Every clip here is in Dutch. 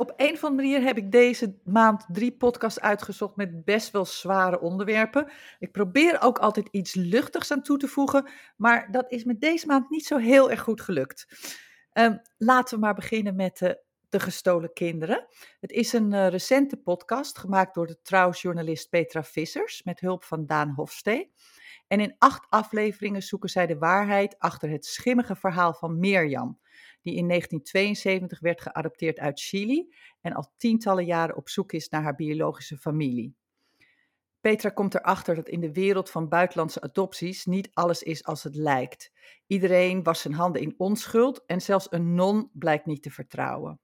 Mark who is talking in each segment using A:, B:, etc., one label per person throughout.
A: Op een of andere manier heb ik deze maand drie podcasts uitgezocht met best wel zware onderwerpen. Ik probeer ook altijd iets luchtigs aan toe te voegen, maar dat is met deze maand niet zo heel erg goed gelukt. Ehm, laten we maar beginnen met de, de gestolen kinderen. Het is een eh, recente podcast gemaakt door de trouwjournalist Petra Vissers met hulp van Daan Hofstee. En in acht afleveringen zoeken zij de waarheid achter het schimmige verhaal van Mirjam die in 1972 werd geadopteerd uit Chili en al tientallen jaren op zoek is naar haar biologische familie. Petra komt erachter dat in de wereld van buitenlandse adopties niet alles is als het lijkt. Iedereen was zijn handen in onschuld en zelfs een non blijkt niet te vertrouwen.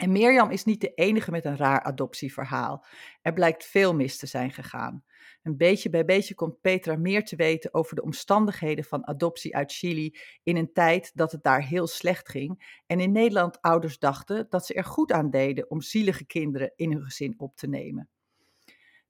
A: En Mirjam is niet de enige met een raar adoptieverhaal. Er blijkt veel mis te zijn gegaan. Een beetje bij beetje komt Petra meer te weten over de omstandigheden van adoptie uit Chili in een tijd dat het daar heel slecht ging en in Nederland ouders dachten dat ze er goed aan deden om zielige kinderen in hun gezin op te nemen.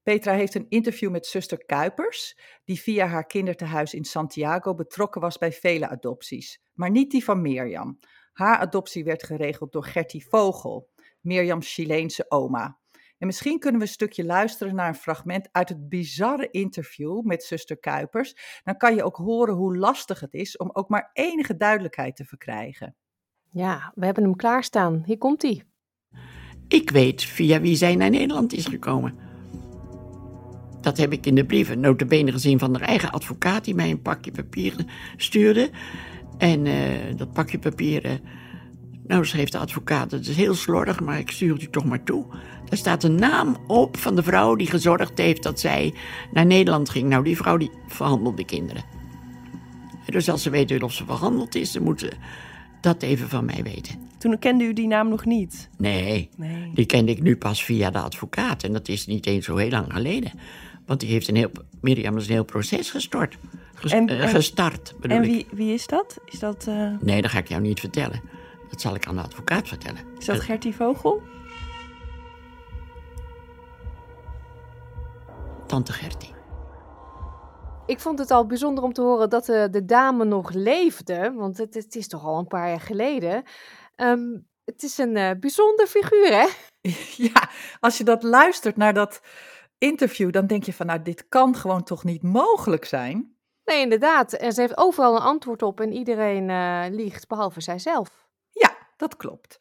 A: Petra heeft een interview met zuster Kuipers, die via haar kindertehuis in Santiago betrokken was bij vele adopties, maar niet die van Mirjam. Haar adoptie werd geregeld door Gertie Vogel, Mirjams Chileense oma. En misschien kunnen we een stukje luisteren naar een fragment uit het bizarre interview met zuster Kuipers. Dan kan je ook horen hoe lastig het is om ook maar enige duidelijkheid te verkrijgen.
B: Ja, we hebben hem klaarstaan. Hier komt hij.
C: Ik weet via wie zij naar Nederland is gekomen. Dat heb ik in de brieven notabene gezien van haar eigen advocaat... die mij een pakje papieren stuurde. En uh, dat pakje papieren... Nou, schreef de advocaat, het is heel slordig, maar ik stuur het u toch maar toe. Er staat een naam op van de vrouw die gezorgd heeft dat zij naar Nederland ging. Nou, die vrouw die verhandelde kinderen. Dus als ze weten of ze verhandeld is, dan moeten ze dat even van mij weten.
D: Toen kende u die naam nog niet?
C: Nee, nee, die kende ik nu pas via de advocaat. En dat is niet eens zo heel lang geleden. Want die heeft een heel, Mirjam is een heel proces gestort. En, uh, gestart, bedoel
D: En wie, wie is dat? Is dat uh...
C: Nee, dat ga ik jou niet vertellen. Dat zal ik aan de advocaat vertellen.
D: Is dat Gertie Vogel?
C: Tante Gertie.
B: Ik vond het al bijzonder om te horen dat de, de dame nog leefde, want het, het, is toch al een paar jaar geleden. Ehm, het is een uh, bijzonder figuur, hè?
A: Ja, als je dat luistert naar dat interview, dan denk je van, nou, dit kan gewoon toch niet mogelijk zijn?
B: Nee, inderdaad. En ze heeft overal een antwoord op en iedereen uh, liegt, behalve zijzelf.
A: Ja, dat klopt.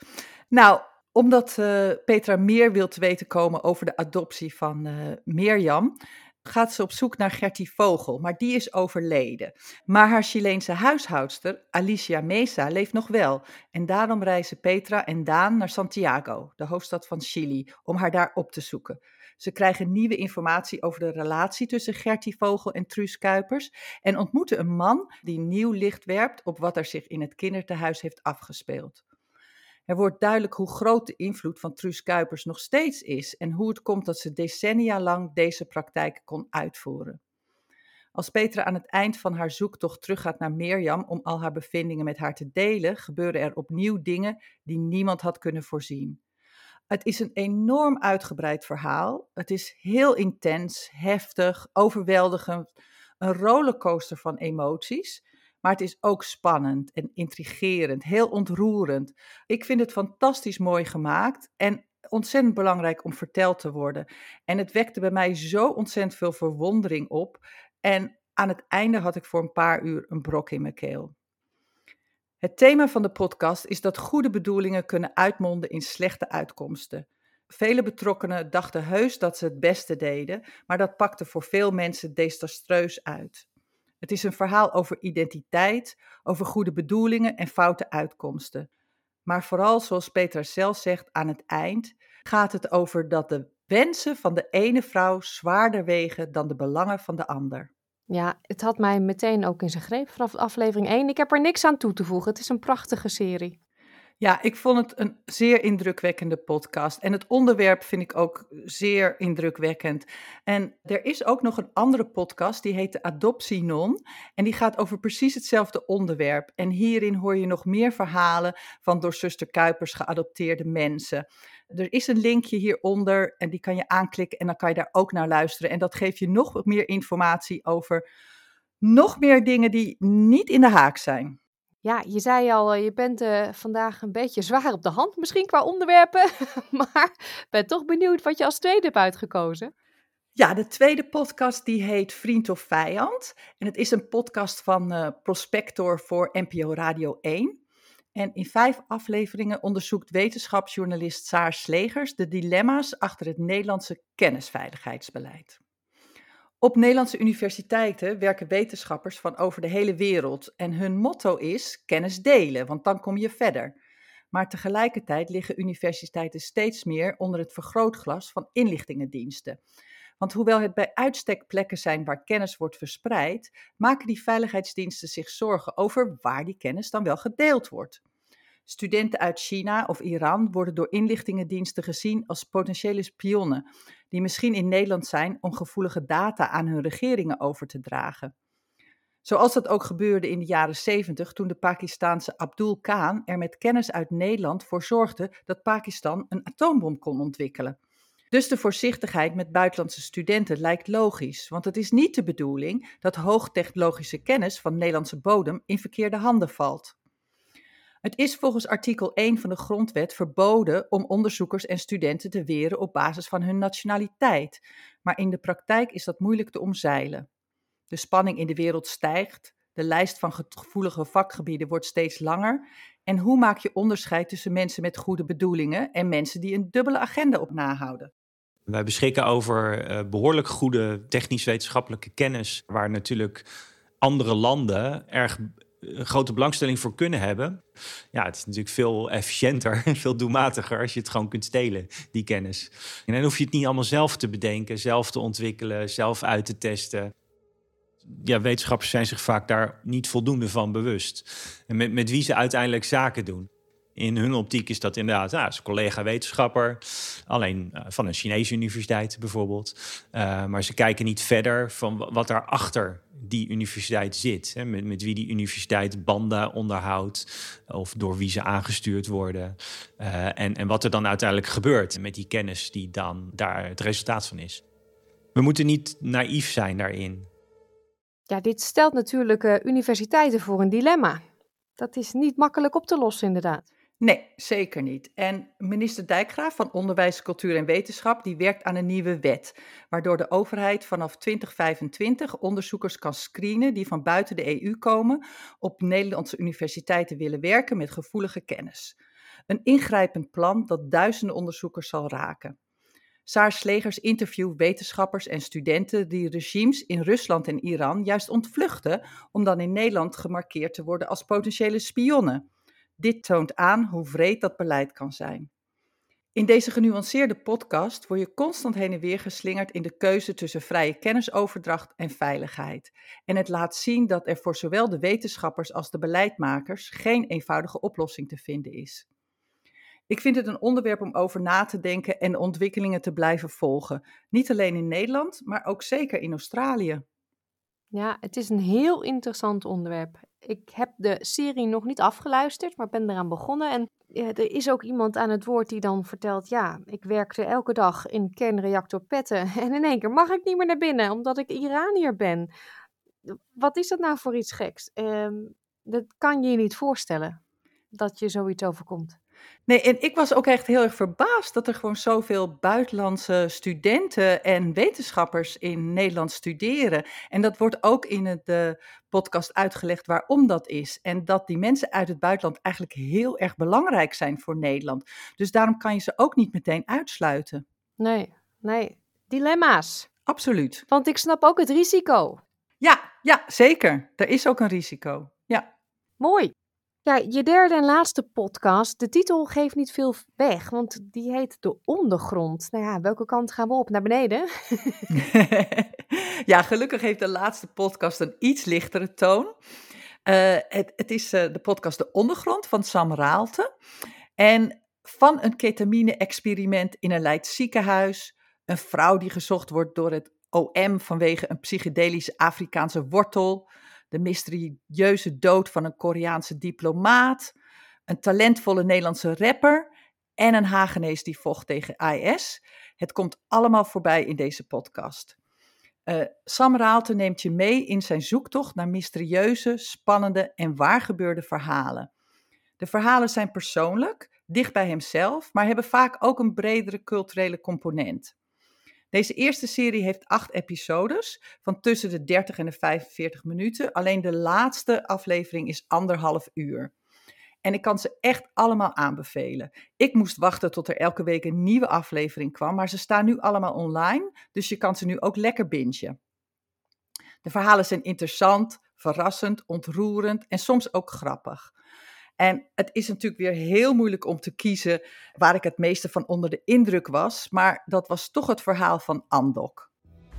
A: Nou, omdat uh, Petra meer wil te weten komen over de adoptie van uh, Mirjam, gaat ze op zoek naar Gertie Vogel, maar die is overleden. Maar haar Chileense huishoudster, Alicia Mesa, leeft nog wel. En daarom reizen Petra en Daan naar Santiago, de hoofdstad van Chili, om haar daar op te zoeken. Ze krijgen nieuwe informatie over de relatie tussen Gertie Vogel en Truus Kuipers en ontmoeten een man die nieuw licht werpt op wat er zich in het kindertehuis heeft afgespeeld. Er wordt duidelijk hoe groot de invloed van Truus Kuipers nog steeds is en hoe het komt dat ze decennia lang deze praktijk kon uitvoeren. Als Petra aan het eind van haar zoektocht teruggaat naar Mirjam om al haar bevindingen met haar te delen, gebeuren er opnieuw dingen die niemand had kunnen voorzien. Het is een enorm uitgebreid verhaal. Het is heel intens, heftig, overweldigend, een rollercoaster van emoties. Maar het is ook spannend en intrigerend, heel ontroerend. Ik vind het fantastisch mooi gemaakt en ontzettend belangrijk om verteld te worden. En het wekte bij mij zo ontzettend veel verwondering op. En aan het einde had ik voor een paar uur een brok in mijn keel. Het thema van de podcast is dat goede bedoelingen kunnen uitmonden in slechte uitkomsten. Vele betrokkenen dachten heus dat ze het beste deden, maar dat pakte voor veel mensen desastreus uit. Het is een verhaal over identiteit, over goede bedoelingen en foute uitkomsten. Maar vooral, zoals Peter zelf zegt aan het eind, gaat het over dat de wensen van de ene vrouw zwaarder wegen dan de belangen van de ander.
B: Ja, het had mij meteen ook in zijn greep vanaf aflevering 1. Ik heb er niks aan toe te voegen. Het is een prachtige serie.
A: Ja, ik vond het een zeer indrukwekkende podcast. En het onderwerp vind ik ook zeer indrukwekkend. En er is ook nog een andere podcast, die heet de Adoptie Non. En die gaat over precies hetzelfde onderwerp. En hierin hoor je nog meer verhalen van door zuster Kuipers geadopteerde mensen. Er is een linkje hieronder en die kan je aanklikken en dan kan je daar ook naar luisteren. En dat geeft je nog meer informatie over nog meer dingen die niet in de haak zijn.
B: Ja, je zei al, eh, je bent eh, vandaag een beetje zwaar op de hand, misschien qua onderwerpen. maar ben toch benieuwd wat je als tweede hebt uitgekozen.
A: Ja, de tweede podcast die heet Vriend of Vijand. En het is een podcast van eh, Prospector voor NPO Radio 1. En in vijf afleveringen onderzoekt wetenschapsjournalist Saar Slegers de dilemma's achter het Nederlandse kennisveiligheidsbeleid. Op Nederlandse universiteiten werken wetenschappers van over de hele wereld en hun motto is kennis delen, want dan kom je verder. Maar tegelijkertijd liggen universiteiten steeds meer onder het vergrootglas van inlichtingendiensten. Want hoewel het bij uitstek plekken zijn waar kennis wordt verspreid, maken die veiligheidsdiensten zich zorgen over waar die kennis dan wel gedeeld wordt. Studenten uit China of Iran worden door inlichtingendiensten gezien als potentiële spionnen, die misschien in Nederland zijn om gevoelige data aan hun regeringen over te dragen. Zoals dat ook gebeurde in de jaren 70 toen de Pakistaanse Abdul Khan er met kennis uit Nederland voor zorgde dat Pakistan een atoombom kon ontwikkelen. Dus de voorzichtigheid met buitenlandse studenten lijkt logisch, want het is niet de bedoeling dat hoogtechnologische kennis van Nederlandse bodem in verkeerde handen valt. Het is volgens artikel 1 van de Grondwet verboden om onderzoekers en studenten te weren op basis van hun nationaliteit, maar in de praktijk is dat moeilijk te omzeilen. De spanning in de wereld stijgt, de lijst van gevoelige vakgebieden wordt steeds langer en hoe maak je onderscheid tussen mensen met goede bedoelingen en mensen die een dubbele agenda op nahouden?
E: Wij beschikken over uh, behoorlijk goede technisch-wetenschappelijke kennis, waar natuurlijk andere landen erg een grote belangstelling voor kunnen hebben. Ja, het is natuurlijk veel efficiënter veel doelmatiger als je het gewoon kunt stelen, die kennis. En dan hoef je het niet allemaal zelf te bedenken, zelf te ontwikkelen, zelf uit te testen. Ja, wetenschappers zijn zich vaak daar niet voldoende van bewust. En met, met wie ze uiteindelijk zaken doen in hun optiek is dat inderdaad, ja, een collega-wetenschapper, alleen uh, van een Chinese universiteit bijvoorbeeld. Uh, maar ze kijken niet verder van wat daar achter die universiteit zit. Hè, met, met wie die universiteit banden onderhoudt of door wie ze aangestuurd worden. Uh, en, en wat er dan uiteindelijk gebeurt met die kennis die dan daar het resultaat van is. We moeten niet naïef zijn daarin.
B: Ja, dit stelt natuurlijk universiteiten voor een dilemma. Dat is niet makkelijk op te lossen, inderdaad.
A: Nee, zeker niet. En minister Dijkgraaf van Onderwijs, Cultuur en Wetenschap die werkt aan een nieuwe wet, waardoor de overheid vanaf 2025 onderzoekers kan screenen die van buiten de EU komen op Nederlandse universiteiten willen werken met gevoelige kennis. Een ingrijpend plan dat duizenden onderzoekers zal raken. Saar Slegers interviewt wetenschappers en studenten die regimes in Rusland en Iran juist ontvluchten om dan in Nederland gemarkeerd te worden als potentiële spionnen. Dit toont aan hoe wreed dat beleid kan zijn. In deze genuanceerde podcast word je constant heen en weer geslingerd in de keuze tussen vrije kennisoverdracht en veiligheid. En het laat zien dat er voor zowel de wetenschappers als de beleidmakers geen eenvoudige oplossing te vinden is. Ik vind het een onderwerp om over na te denken en ontwikkelingen te blijven volgen. Niet alleen in Nederland, maar ook zeker in Australië.
B: Ja, het is een heel interessant onderwerp. Ik heb de serie nog niet afgeluisterd, maar ben eraan begonnen. En er is ook iemand aan het woord die dan vertelt: Ja, ik werkte elke dag in kernreactor petten. En in één keer mag ik niet meer naar binnen, omdat ik Iranier ben. Wat is dat nou voor iets geks? Um, dat kan je je niet voorstellen dat je zoiets overkomt.
A: Nee, en ik was ook echt heel erg verbaasd dat er gewoon zoveel buitenlandse studenten en wetenschappers in Nederland studeren. En dat wordt ook in het uh, podcast uitgelegd waarom dat is. En dat die mensen uit het buitenland eigenlijk heel erg belangrijk zijn voor Nederland. Dus daarom kan je ze ook niet meteen uitsluiten.
B: Nee, nee. Dilemma's.
A: Absoluut.
B: Want ik snap ook het risico.
A: Ja, ja, zeker. Er is ook een risico. Ja.
B: Mooi. Ja, je derde en laatste podcast, de titel geeft niet veel weg, want die heet De Ondergrond. Nou ja, welke kant gaan we op? Naar beneden?
A: ja, gelukkig heeft de laatste podcast een iets lichtere toon. Uh, het, het, is uh, de podcast De Ondergrond van Sam Raalte. En van een ketamine-experiment in een Leids ziekenhuis, een vrouw die gezocht wordt door het OM vanwege een psychedelische Afrikaanse wortel, de mysterieuze dood van een Koreaanse diplomaat, een talentvolle Nederlandse rapper en een Hagenees die vocht tegen IS. Het komt allemaal voorbij in deze podcast. Uh, Sam Raalte neemt je mee in zijn zoektocht naar mysterieuze, spannende en waargebeurde verhalen. De verhalen zijn persoonlijk, dicht bij hemzelf, maar hebben vaak ook een bredere culturele component. Deze eerste serie heeft acht episodes van tussen de 30 en de 45 minuten. Alleen de laatste aflevering is anderhalf uur. En ik kan ze echt allemaal aanbevelen. Ik moest wachten tot er elke week een nieuwe aflevering kwam, maar ze staan nu allemaal online, dus je kan ze nu ook lekker bingen. De verhalen zijn interessant, verrassend, ontroerend en soms ook grappig. En het is natuurlijk weer heel moeilijk om te kiezen waar ik het meeste van onder de indruk was, maar dat was toch het verhaal van Andok.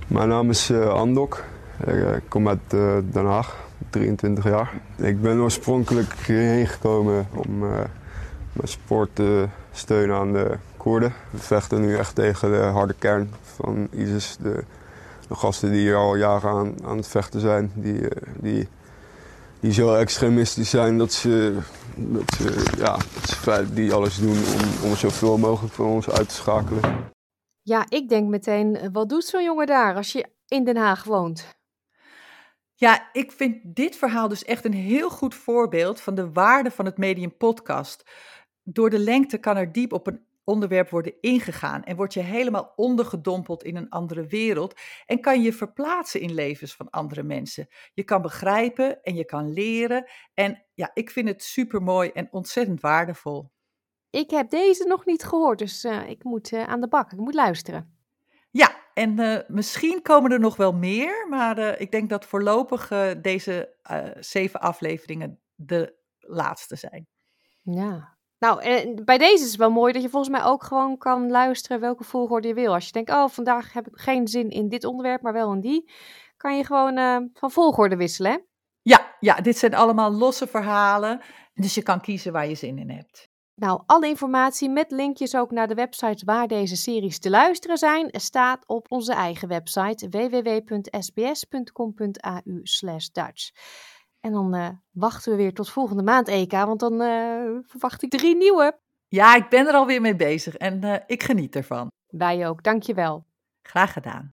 F: Mijn naam is uh, Andok. Ik kom uit uh, Den Haag. 23 jaar. Ik ben oorspronkelijk hierheen gekomen om mijn sport te steunen aan de Koerden. We vechten nu echt tegen de harde kern van ISIS. De, de gasten die hier al jaren aan, aan het vechten zijn. Die, die, die zo extremistisch zijn dat ze, dat ze, ja, dat ze die alles doen om, om zoveel mogelijk van ons uit te schakelen.
B: Ja, ik denk meteen, wat doet zo'n jongen daar als je in Den Haag woont?
A: Ja, ik vind dit verhaal dus echt een heel goed voorbeeld van de waarde van het medium podcast. Door de lengte kan er diep op een onderwerp worden ingegaan en word je helemaal ondergedompeld in een andere wereld en kan je verplaatsen in levens van andere mensen. Je kan begrijpen en je kan leren en ja, ik vind het super mooi en ontzettend waardevol.
B: Ik heb deze nog niet gehoord, dus uh, ik moet uh, aan de bak, ik moet luisteren.
A: Ja, en uh, misschien komen er nog wel meer, maar ik denk dat voorlopig deze zeven afleveringen de laatste zijn.
B: Ja. Nou, en bij deze is het wel mooi dat je volgens mij ook gewoon kan luisteren welke volgorde je wil. Als je denkt, oh, vandaag heb ik geen zin in dit onderwerp, maar wel in die, kan je gewoon van volgorde wisselen. Hè?
A: Ja, ja, dit zijn allemaal losse verhalen, dus je kan kiezen waar je zin in hebt.
B: Nou, alle informatie met linkjes ook naar de websites waar deze series te luisteren zijn, staat op onze eigen website www.sbs.com.au Dutch. En dan uh, wachten we weer tot volgende maand, EK, want dan uh, verwacht ik drie nieuwe.
A: Ja, ik ben er alweer mee bezig en uh, ik geniet ervan.
B: Wij ook, dankjewel.
A: Graag gedaan.